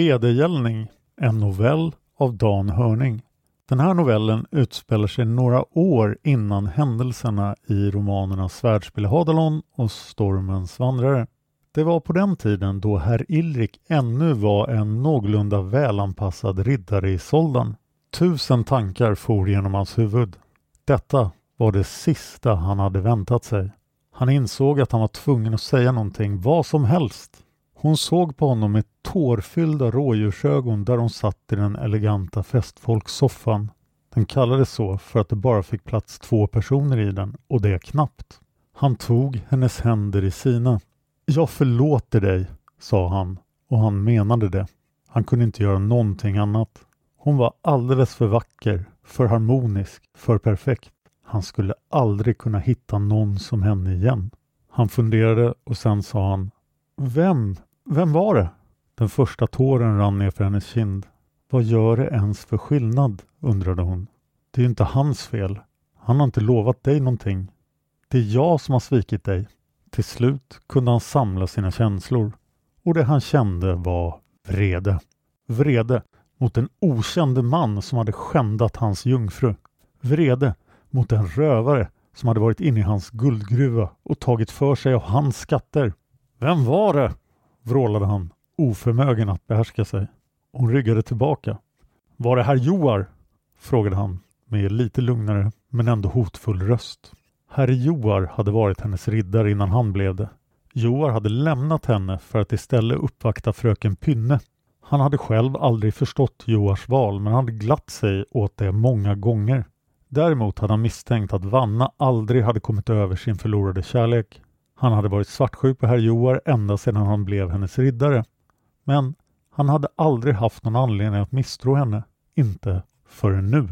Vedergällning, en novell av Dan Hörning. Den här novellen utspelar sig några år innan händelserna i romanerna Svärdspel i Hadalon och Stormens vandrare. Det var på den tiden då herr Ilrik ännu var en någorlunda välanpassad riddare i Soldan. Tusen tankar for genom hans huvud. Detta var det sista han hade väntat sig. Han insåg att han var tvungen att säga någonting, vad som helst. Hon såg på honom med tårfyllda rådjursögon där hon satt i den eleganta festfolkssoffan. Den kallades så för att det bara fick plats två personer i den och det knappt. Han tog hennes händer i sina. Jag förlåter dig, sa han och han menade det. Han kunde inte göra någonting annat. Hon var alldeles för vacker, för harmonisk, för perfekt. Han skulle aldrig kunna hitta någon som henne igen. Han funderade och sen sa han Vem vem var det? Den första tåren rann ner för hennes kind. Vad gör det ens för skillnad? undrade hon. Det är ju inte hans fel. Han har inte lovat dig någonting. Det är jag som har svikit dig. Till slut kunde han samla sina känslor och det han kände var vrede. Vrede mot en okände man som hade skändat hans jungfru. Vrede mot en rövare som hade varit inne i hans guldgruva och tagit för sig av hans skatter. Vem var det? Vrålade han, oförmögen att behärska sig. Hon ryggade tillbaka. Var det herr Joar? frågade han med lite lugnare men ändå hotfull röst. Herr Joar hade varit hennes riddare innan han blev det. Joar hade lämnat henne för att istället uppvakta fröken Pynne. Han hade själv aldrig förstått Joars val men hade glatt sig åt det många gånger. Däremot hade han misstänkt att Vanna aldrig hade kommit över sin förlorade kärlek. Han hade varit svartsjuk på herr Joar ända sedan han blev hennes riddare. Men han hade aldrig haft någon anledning att misstro henne. Inte förrän nu.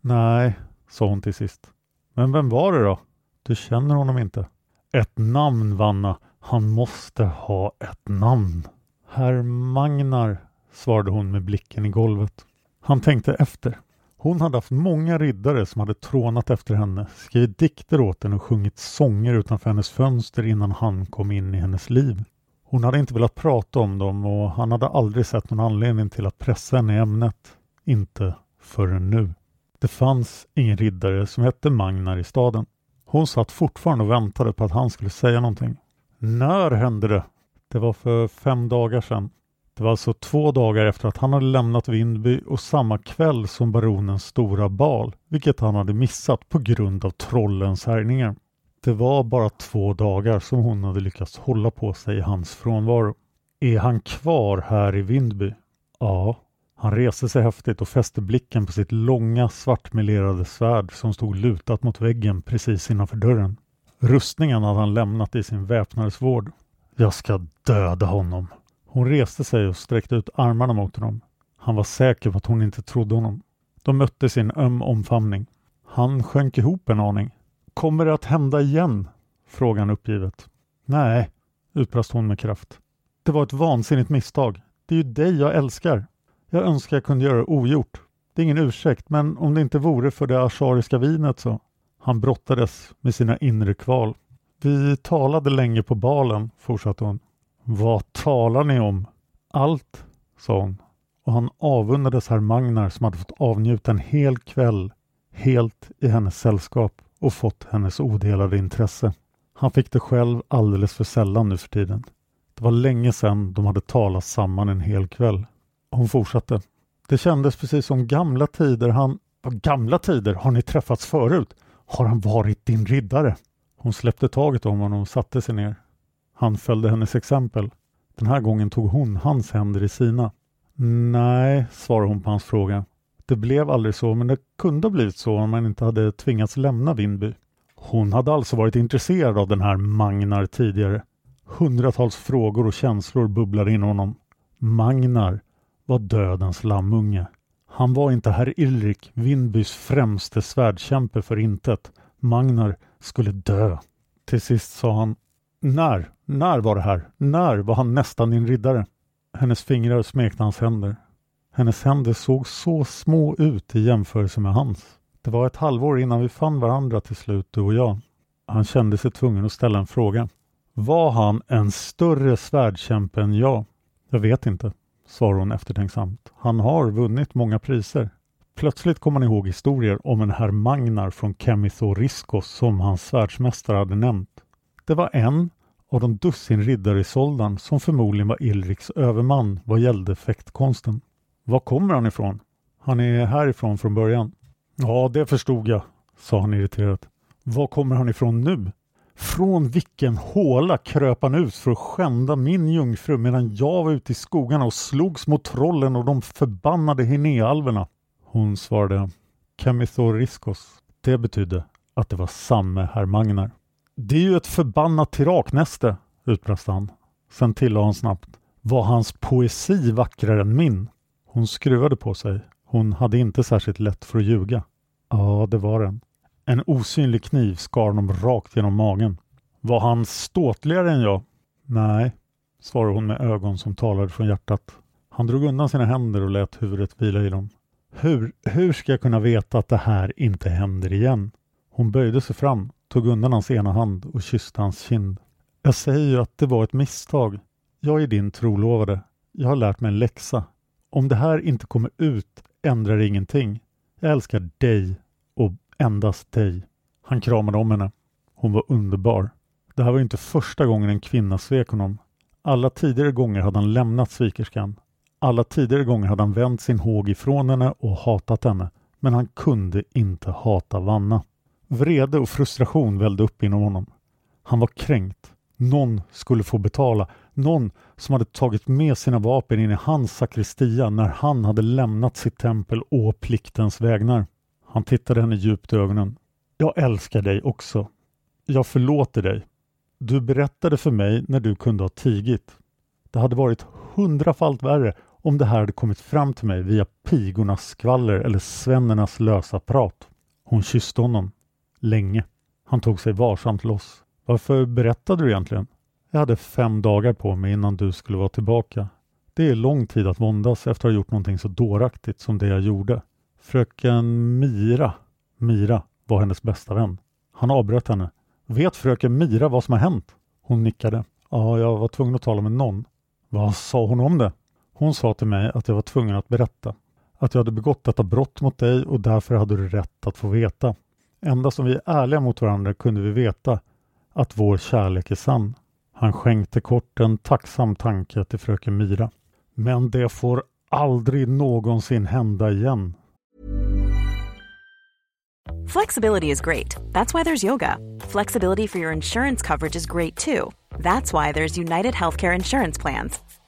Nej, sa hon till sist. Men vem var det då? Du känner honom inte. Ett namn, Vanna. Han måste ha ett namn. Herr Magnar, svarade hon med blicken i golvet. Han tänkte efter. Hon hade haft många riddare som hade trånat efter henne, skrivit dikter åt henne och sjungit sånger utanför hennes fönster innan han kom in i hennes liv. Hon hade inte velat prata om dem och han hade aldrig sett någon anledning till att pressa henne i ämnet. Inte förrän nu. Det fanns ingen riddare som hette Magnar i staden. Hon satt fortfarande och väntade på att han skulle säga någonting. När hände det? Det var för fem dagar sedan. Det var alltså två dagar efter att han hade lämnat Vindby och samma kväll som baronens stora bal, vilket han hade missat på grund av trollens härjningar. Det var bara två dagar som hon hade lyckats hålla på sig i hans frånvaro. Är han kvar här i Vindby? Ja. Han reste sig häftigt och fäste blicken på sitt långa svartmelerade svärd som stod lutat mot väggen precis innanför dörren. Rustningen hade han lämnat i sin väpnades vård. Jag ska döda honom, hon reste sig och sträckte ut armarna mot honom. Han var säker på att hon inte trodde honom. De mötte sin öm omfamning. Han sjönk ihop en aning. Kommer det att hända igen? frågade han uppgivet. Nej, utbrast hon med kraft. Det var ett vansinnigt misstag. Det är ju dig jag älskar. Jag önskar jag kunde göra det ogjort. Det är ingen ursäkt, men om det inte vore för det ashariska vinet så. Han brottades med sina inre kval. Vi talade länge på balen, fortsatte hon. Vad talar ni om? Allt, sa hon och han avundades herr Magnar som hade fått avnjuta en hel kväll helt i hennes sällskap och fått hennes odelade intresse. Han fick det själv alldeles för sällan nu för tiden. Det var länge sedan de hade talat samman en hel kväll. Hon fortsatte. Det kändes precis som gamla tider. Han... Gamla tider? Har ni träffats förut? Har han varit din riddare? Hon släppte taget om honom och satte sig ner. Han följde hennes exempel. Den här gången tog hon hans händer i sina. Nej, svarade hon på hans fråga. Det blev aldrig så, men det kunde ha blivit så om man inte hade tvingats lämna Vindby. Hon hade alltså varit intresserad av den här Magnar tidigare. Hundratals frågor och känslor bubblade inom honom. Magnar var dödens lammunge. Han var inte herr Ilrik, Vindbys främste svärdkämpe för intet. Magnar skulle dö. Till sist sa han när, när var det här? När var han nästan din riddare? Hennes fingrar smekte hans händer. Hennes händer såg så små ut i jämförelse med hans. Det var ett halvår innan vi fann varandra till slut, du och jag. Han kände sig tvungen att ställa en fråga. Var han en större svärdkämpe än jag? Jag vet inte, svarade hon eftertänksamt. Han har vunnit många priser. Plötsligt kom han ihåg historier om en herr Magnar från Kemithoriskos som hans svärdsmästare hade nämnt. Det var en av de dussin riddare i Soldan som förmodligen var Ilriks överman vad gällde fäktkonsten. Var kommer han ifrån? Han är härifrån från början. Ja, det förstod jag, sa han irriterat. Var kommer han ifrån nu? Från vilken håla kröp han ut för att skända min jungfru medan jag var ute i skogarna och slogs mot trollen och de förbannade Hinéalverna? Hon svarade Kamithoriskos. Det betydde att det var samme herr Magnar. Det är ju ett förbannat tiraknäste, utbrast han. Sen tillade han snabbt. Var hans poesi vackrare än min? Hon skruvade på sig. Hon hade inte särskilt lätt för att ljuga. Ja, det var den. En osynlig kniv skar honom rakt genom magen. Var han ståtligare än jag? Nej, svarade hon med ögon som talade från hjärtat. Han drog undan sina händer och lät huvudet vila i dem. Hur, hur ska jag kunna veta att det här inte händer igen? Hon böjde sig fram, tog undan hans ena hand och kysste hans kind. Jag säger ju att det var ett misstag. Jag är din trolovade. Jag har lärt mig en läxa. Om det här inte kommer ut ändrar det ingenting. Jag älskar dig och endast dig. Han kramade om henne. Hon var underbar. Det här var inte första gången en kvinna svek honom. Alla tidigare gånger hade han lämnat svikerskan. Alla tidigare gånger hade han vänt sin håg ifrån henne och hatat henne. Men han kunde inte hata Vanna. Vrede och frustration vällde upp inom honom. Han var kränkt. Någon skulle få betala. Någon som hade tagit med sina vapen in i hans sakristia när han hade lämnat sitt tempel å pliktens vägnar. Han tittade henne djupt i ögonen. Jag älskar dig också. Jag förlåter dig. Du berättade för mig när du kunde ha tigit. Det hade varit hundrafalt värre om det här hade kommit fram till mig via pigornas skvaller eller svennernas lösa prat. Hon kysste honom. Länge. Han tog sig varsamt loss. Varför berättade du egentligen? Jag hade fem dagar på mig innan du skulle vara tillbaka. Det är lång tid att våndas efter att ha gjort någonting så dåraktigt som det jag gjorde. Fröken Mira, Mira var hennes bästa vän. Han avbröt henne. Vet fröken Mira vad som har hänt? Hon nickade. Ja, jag var tvungen att tala med någon. Vad sa hon om det? Hon sa till mig att jag var tvungen att berätta. Att jag hade begått detta brott mot dig och därför hade du rätt att få veta. Endast om vi är ärliga mot varandra kunde vi veta att vår kärlek är sann. Han skänkte kort en tacksam tanke till fröken Mira. Men det får aldrig någonsin hända igen. Flexibility is great. That's why there's yoga. Flexibility for your insurance coverage is great too. That's why there's United Healthcare Insurance Plans.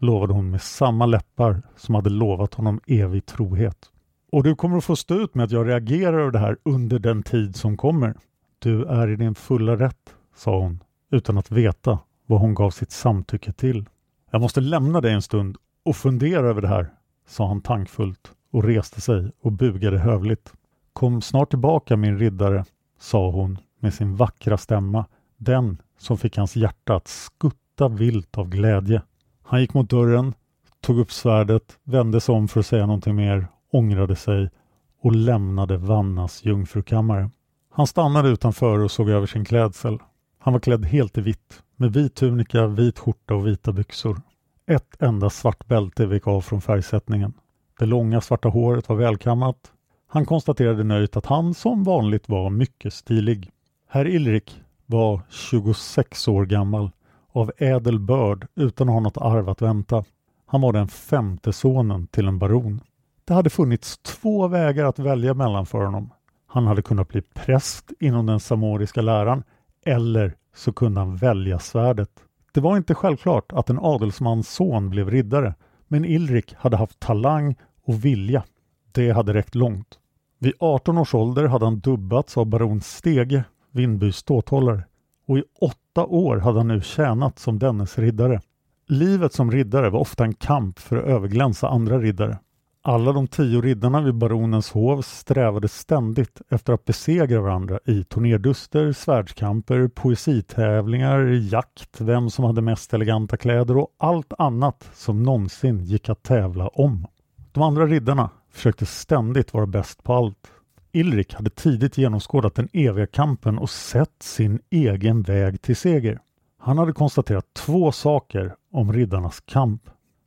lovade hon med samma läppar som hade lovat honom evig trohet. Och du kommer att få stå ut med att jag reagerar över det här under den tid som kommer. Du är i din fulla rätt, sa hon utan att veta vad hon gav sitt samtycke till. Jag måste lämna dig en stund och fundera över det här, sa han tankfullt och reste sig och bugade hövligt. Kom snart tillbaka min riddare, sa hon med sin vackra stämma, den som fick hans hjärta att skutta vilt av glädje. Han gick mot dörren, tog upp svärdet, vände sig om för att säga någonting mer, ångrade sig och lämnade Vannas jungfrukammare. Han stannade utanför och såg över sin klädsel. Han var klädd helt i vitt med vit tunika, vit skjorta och vita byxor. Ett enda svart bälte vek av från färgsättningen. Det långa svarta håret var välkammat. Han konstaterade nöjt att han som vanligt var mycket stilig. Herr Ilrik var 26 år gammal av ädel börd utan att ha något arv att vänta. Han var den femte sonen till en baron. Det hade funnits två vägar att välja mellan för honom. Han hade kunnat bli präst inom den samoriska läran eller så kunde han välja svärdet. Det var inte självklart att en adelsmans son blev riddare men Ilrik hade haft talang och vilja. Det hade räckt långt. Vid 18 års ålder hade han dubbats av baron Stege, Vindbys ståthållare och i åtta år hade han nu tjänat som dennes riddare. Livet som riddare var ofta en kamp för att överglänsa andra riddare. Alla de tio riddarna vid baronens hov strävade ständigt efter att besegra varandra i turnerduster, svärdskamper, poesitävlingar, jakt, vem som hade mest eleganta kläder och allt annat som någonsin gick att tävla om. De andra riddarna försökte ständigt vara bäst på allt. Ilrik hade tidigt genomskådat den eviga kampen och sett sin egen väg till seger. Han hade konstaterat två saker om riddarnas kamp.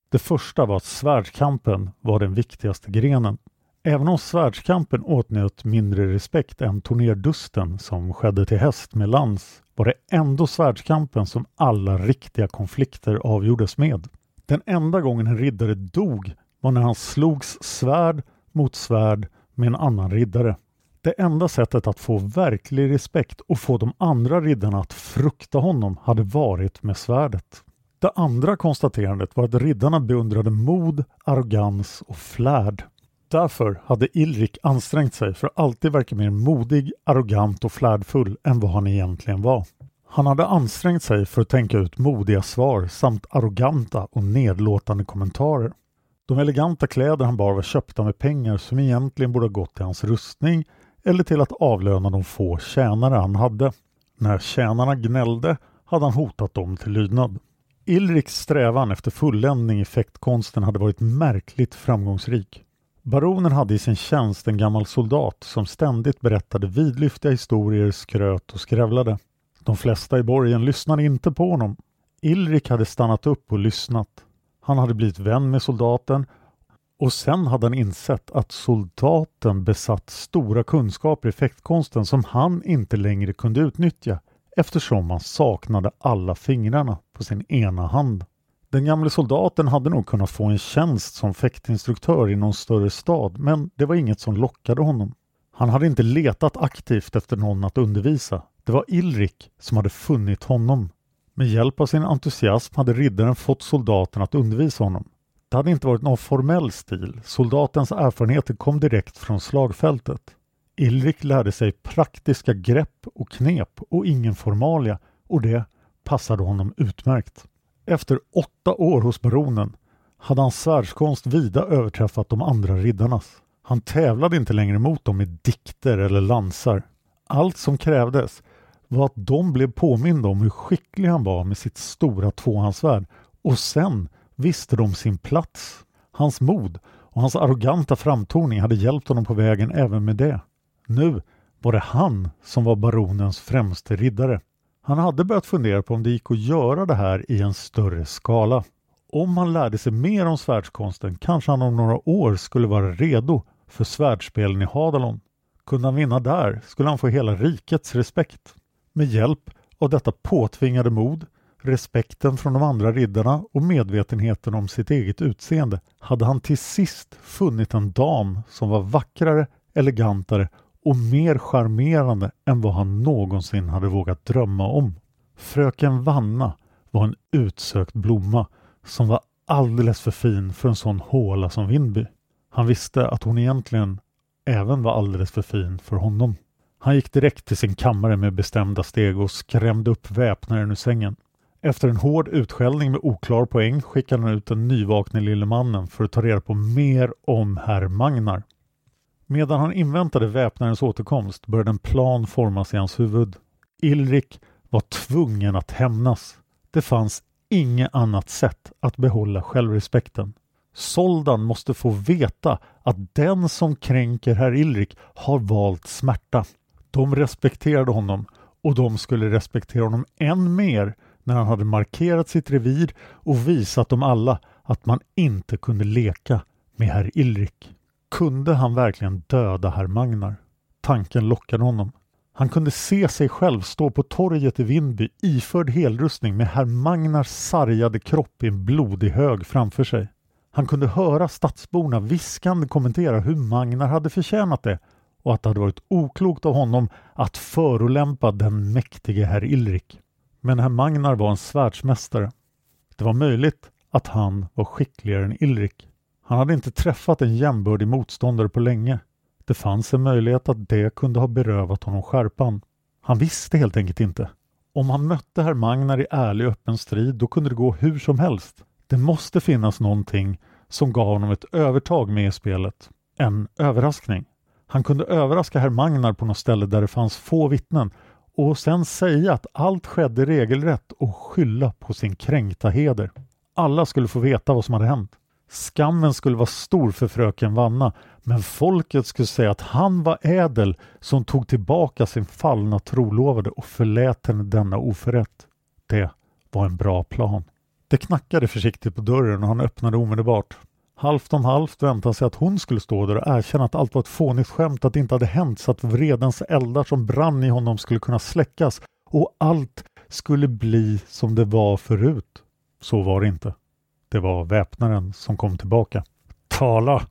Det första var att svärdskampen var den viktigaste grenen. Även om svärdskampen åtnjöt mindre respekt än turnerdusten som skedde till häst med lans var det ändå svärdskampen som alla riktiga konflikter avgjordes med. Den enda gången en riddare dog var när han slogs svärd mot svärd med en annan riddare. Det enda sättet att få verklig respekt och få de andra riddarna att frukta honom hade varit med svärdet. Det andra konstaterandet var att riddarna beundrade mod, arrogans och flärd. Därför hade Ilrik ansträngt sig för att alltid verka mer modig, arrogant och flärdfull än vad han egentligen var. Han hade ansträngt sig för att tänka ut modiga svar samt arroganta och nedlåtande kommentarer. De eleganta kläder han bar var köpta med pengar som egentligen borde ha gått till hans rustning eller till att avlöna de få tjänare han hade. När tjänarna gnällde hade han hotat dem till lydnad. Ilriks strävan efter fulländning i fäktkonsten hade varit märkligt framgångsrik. Baronen hade i sin tjänst en gammal soldat som ständigt berättade vidlyftiga historier, skröt och skrävlade. De flesta i borgen lyssnade inte på honom. Ilrik hade stannat upp och lyssnat. Han hade blivit vän med soldaten och sen hade han insett att soldaten besatt stora kunskaper i fäktkonsten som han inte längre kunde utnyttja eftersom han saknade alla fingrarna på sin ena hand. Den gamle soldaten hade nog kunnat få en tjänst som fäktinstruktör i någon större stad men det var inget som lockade honom. Han hade inte letat aktivt efter någon att undervisa. Det var Ilrik som hade funnit honom. Med hjälp av sin entusiasm hade riddaren fått soldaten att undervisa honom. Det hade inte varit någon formell stil. Soldatens erfarenheter kom direkt från slagfältet. Ilrik lärde sig praktiska grepp och knep och ingen formalia och det passade honom utmärkt. Efter åtta år hos baronen hade hans svärdskonst vida överträffat de andra riddarnas. Han tävlade inte längre mot dem med dikter eller lansar. Allt som krävdes var att de blev påminda om hur skicklig han var med sitt stora tvåhandsvärd och sen visste de sin plats. Hans mod och hans arroganta framtoning hade hjälpt honom på vägen även med det. Nu var det han som var baronens främste riddare. Han hade börjat fundera på om det gick att göra det här i en större skala. Om han lärde sig mer om svärdskonsten kanske han om några år skulle vara redo för svärdspelen i Hadalon. Kunde han vinna där skulle han få hela rikets respekt. Med hjälp av detta påtvingade mod, respekten från de andra riddarna och medvetenheten om sitt eget utseende hade han till sist funnit en dam som var vackrare, elegantare och mer charmerande än vad han någonsin hade vågat drömma om. Fröken Vanna var en utsökt blomma som var alldeles för fin för en sån håla som Vindby. Han visste att hon egentligen även var alldeles för fin för honom. Han gick direkt till sin kammare med bestämda steg och skrämde upp väpnaren ur sängen. Efter en hård utskällning med oklar poäng skickade han ut den nyvakne lille mannen för att ta reda på mer om herr Magnar. Medan han inväntade väpnarens återkomst började en plan formas i hans huvud. Ilrik var tvungen att hämnas. Det fanns inget annat sätt att behålla självrespekten. Soldan måste få veta att den som kränker herr Ilrik har valt smärta. De respekterade honom och de skulle respektera honom än mer när han hade markerat sitt revir och visat dem alla att man inte kunde leka med herr Ilrik. Kunde han verkligen döda herr Magnar? Tanken lockade honom. Han kunde se sig själv stå på torget i Vindby iförd helrustning med herr Magnars sargade kropp i en blodig hög framför sig. Han kunde höra stadsborna viskande kommentera hur Magnar hade förtjänat det och att det hade varit oklokt av honom att förolämpa den mäktige herr Ilrik. Men herr Magnar var en svärdsmästare. Det var möjligt att han var skickligare än Ilrik. Han hade inte träffat en jämbördig motståndare på länge. Det fanns en möjlighet att det kunde ha berövat honom skärpan. Han visste helt enkelt inte. Om han mötte herr Magnar i ärlig öppen strid då kunde det gå hur som helst. Det måste finnas någonting som gav honom ett övertag med i spelet. En överraskning. Han kunde överraska herr Magnar på något ställe där det fanns få vittnen och sen säga att allt skedde regelrätt och skylla på sin kränkta heder. Alla skulle få veta vad som hade hänt. Skammen skulle vara stor för fröken Vanna men folket skulle säga att han var ädel som tog tillbaka sin fallna trolovade och förlät henne denna oförrätt. Det var en bra plan. Det knackade försiktigt på dörren och han öppnade omedelbart. Halvt om halvt väntade han sig att hon skulle stå där och erkänna att allt var ett fånigt skämt, att det inte hade hänt så att vredens eldar som brann i honom skulle kunna släckas och allt skulle bli som det var förut. Så var det inte. Det var väpnaren som kom tillbaka. Tala!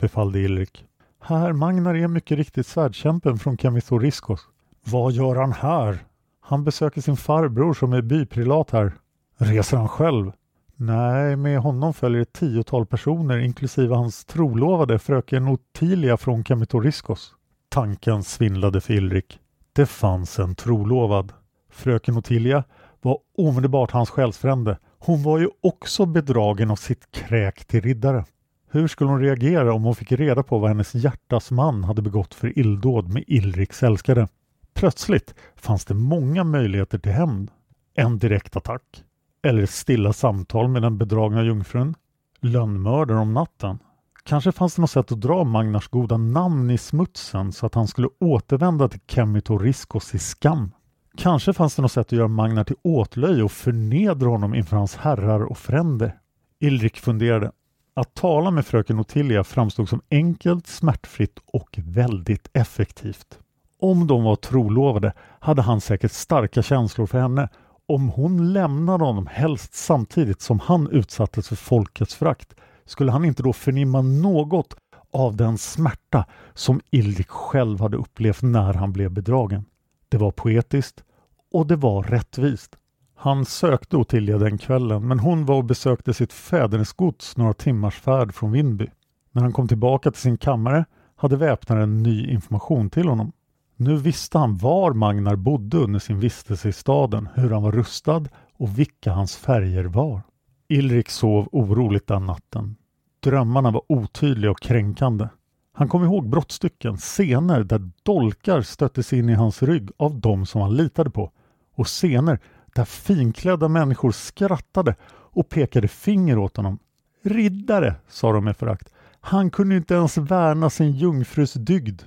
befallde Ilrik. Herr Magnar är mycket riktigt svärdkämpen från Kemithoriskos. Vad gör han här? Han besöker sin farbror som är byprilat här. Reser han själv? Nej, med honom följer ett tiotal personer inklusive hans trolovade fröken Ottilia från Kemitoriskos. Tanken svindlade för Ilrik. Det fanns en trolovad. Fröken Ottilia var omedelbart hans själsfrände. Hon var ju också bedragen av sitt kräk till riddare. Hur skulle hon reagera om hon fick reda på vad hennes hjärtas man hade begått för illdåd med Ilriks älskade? Plötsligt fanns det många möjligheter till hämnd. En direkt attack, eller stilla samtal med den bedragna jungfrun. Lönnmördare om natten. Kanske fanns det något sätt att dra Magnars goda namn i smutsen så att han skulle återvända till Kemito Riskos i skam. Kanske fanns det något sätt att göra Magnar till åtlöje och förnedra honom inför hans herrar och fränder. Ilrik funderade. Att tala med fröken Ottilia framstod som enkelt, smärtfritt och väldigt effektivt. Om de var trolovade hade han säkert starka känslor för henne om hon lämnade honom helst samtidigt som han utsattes för folkets frakt skulle han inte då förnimma något av den smärta som Ildik själv hade upplevt när han blev bedragen. Det var poetiskt och det var rättvist. Han sökte Ottilia den kvällen men hon var och besökte sitt fädernesgods några timmars färd från Vindby. När han kom tillbaka till sin kammare hade väpnaren ny information till honom. Nu visste han var Magnar bodde under sin vistelse i staden, hur han var rustad och vilka hans färger var. Ilrik sov oroligt den natten. Drömmarna var otydliga och kränkande. Han kom ihåg brottstycken, scener där dolkar stöttes in i hans rygg av de som han litade på och scener där finklädda människor skrattade och pekade finger åt honom. Riddare, sa de med förakt. Han kunde inte ens värna sin jungfrus dygd.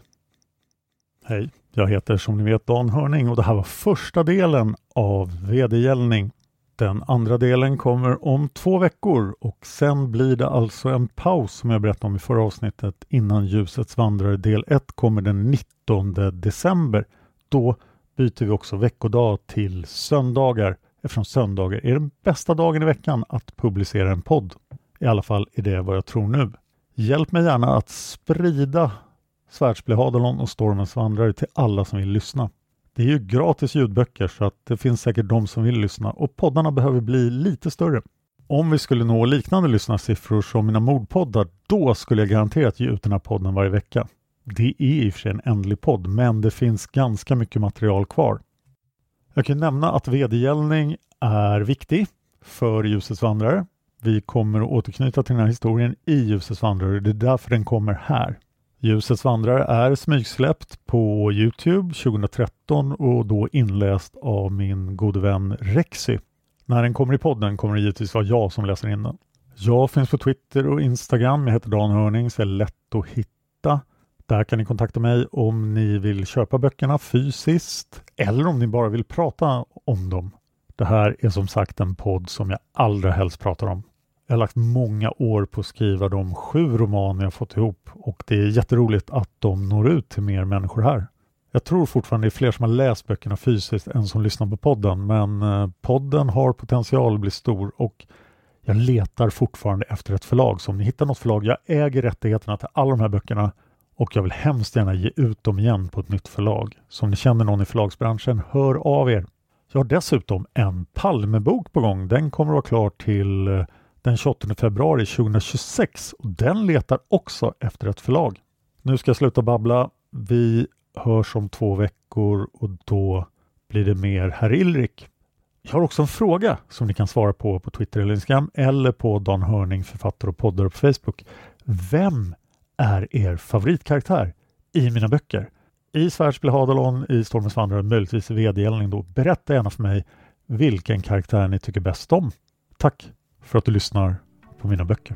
Hej, jag heter som ni vet Dan Hörning och det här var första delen av vedergällning. Den andra delen kommer om två veckor och sen blir det alltså en paus som jag berättade om i förra avsnittet innan Ljusets vandrare del 1 kommer den 19 december. Då byter vi också veckodag till söndagar eftersom söndagar är den bästa dagen i veckan att publicera en podd. I alla fall är det vad jag tror nu. Hjälp mig gärna att sprida Svärdsblehadalon och Stormens vandrare till alla som vill lyssna. Det är ju gratis ljudböcker så att det finns säkert de som vill lyssna och poddarna behöver bli lite större. Om vi skulle nå liknande lyssnarsiffror som mina mordpoddar, då skulle jag garanterat ge ut den här podden varje vecka. Det är i och för sig en ändlig podd, men det finns ganska mycket material kvar. Jag kan nämna att vedergällning är viktig för Ljusets vandrare. Vi kommer att återknyta till den här historien i Ljusets vandrare. Det är därför den kommer här. Ljusets vandrare är smygsläppt på Youtube 2013 och då inläst av min gode vän Rexy. När den kommer i podden kommer det givetvis vara jag som läser in den. Jag finns på Twitter och Instagram. Jag heter Dan Hörning så är lätt att hitta. Där kan ni kontakta mig om ni vill köpa böckerna fysiskt eller om ni bara vill prata om dem. Det här är som sagt en podd som jag allra helst pratar om. Jag har lagt många år på att skriva de sju romaner jag fått ihop och det är jätteroligt att de når ut till mer människor här. Jag tror fortfarande det är fler som har läst böckerna fysiskt än som lyssnar på podden men eh, podden har potential att bli stor och jag letar fortfarande efter ett förlag. Så om ni hittar något förlag, jag äger rättigheterna till alla de här böckerna och jag vill hemskt gärna ge ut dem igen på ett nytt förlag. Så om ni känner någon i förlagsbranschen, hör av er. Jag har dessutom en Palmebok på gång. Den kommer att vara klar till eh, den 28 februari 2026 och den letar också efter ett förlag. Nu ska jag sluta babbla. Vi hörs om två veckor och då blir det mer herr Ilrik. Jag har också en fråga som ni kan svara på på Twitter eller Instagram eller på Dan Hörning, författare och poddare på Facebook. Vem är er favoritkaraktär i mina böcker? I Svärdspel Hadalon, i Stormens vandrare, möjligtvis i vedergällning då. Berätta gärna för mig vilken karaktär ni tycker bäst om. Tack för att du lyssnar på mina böcker.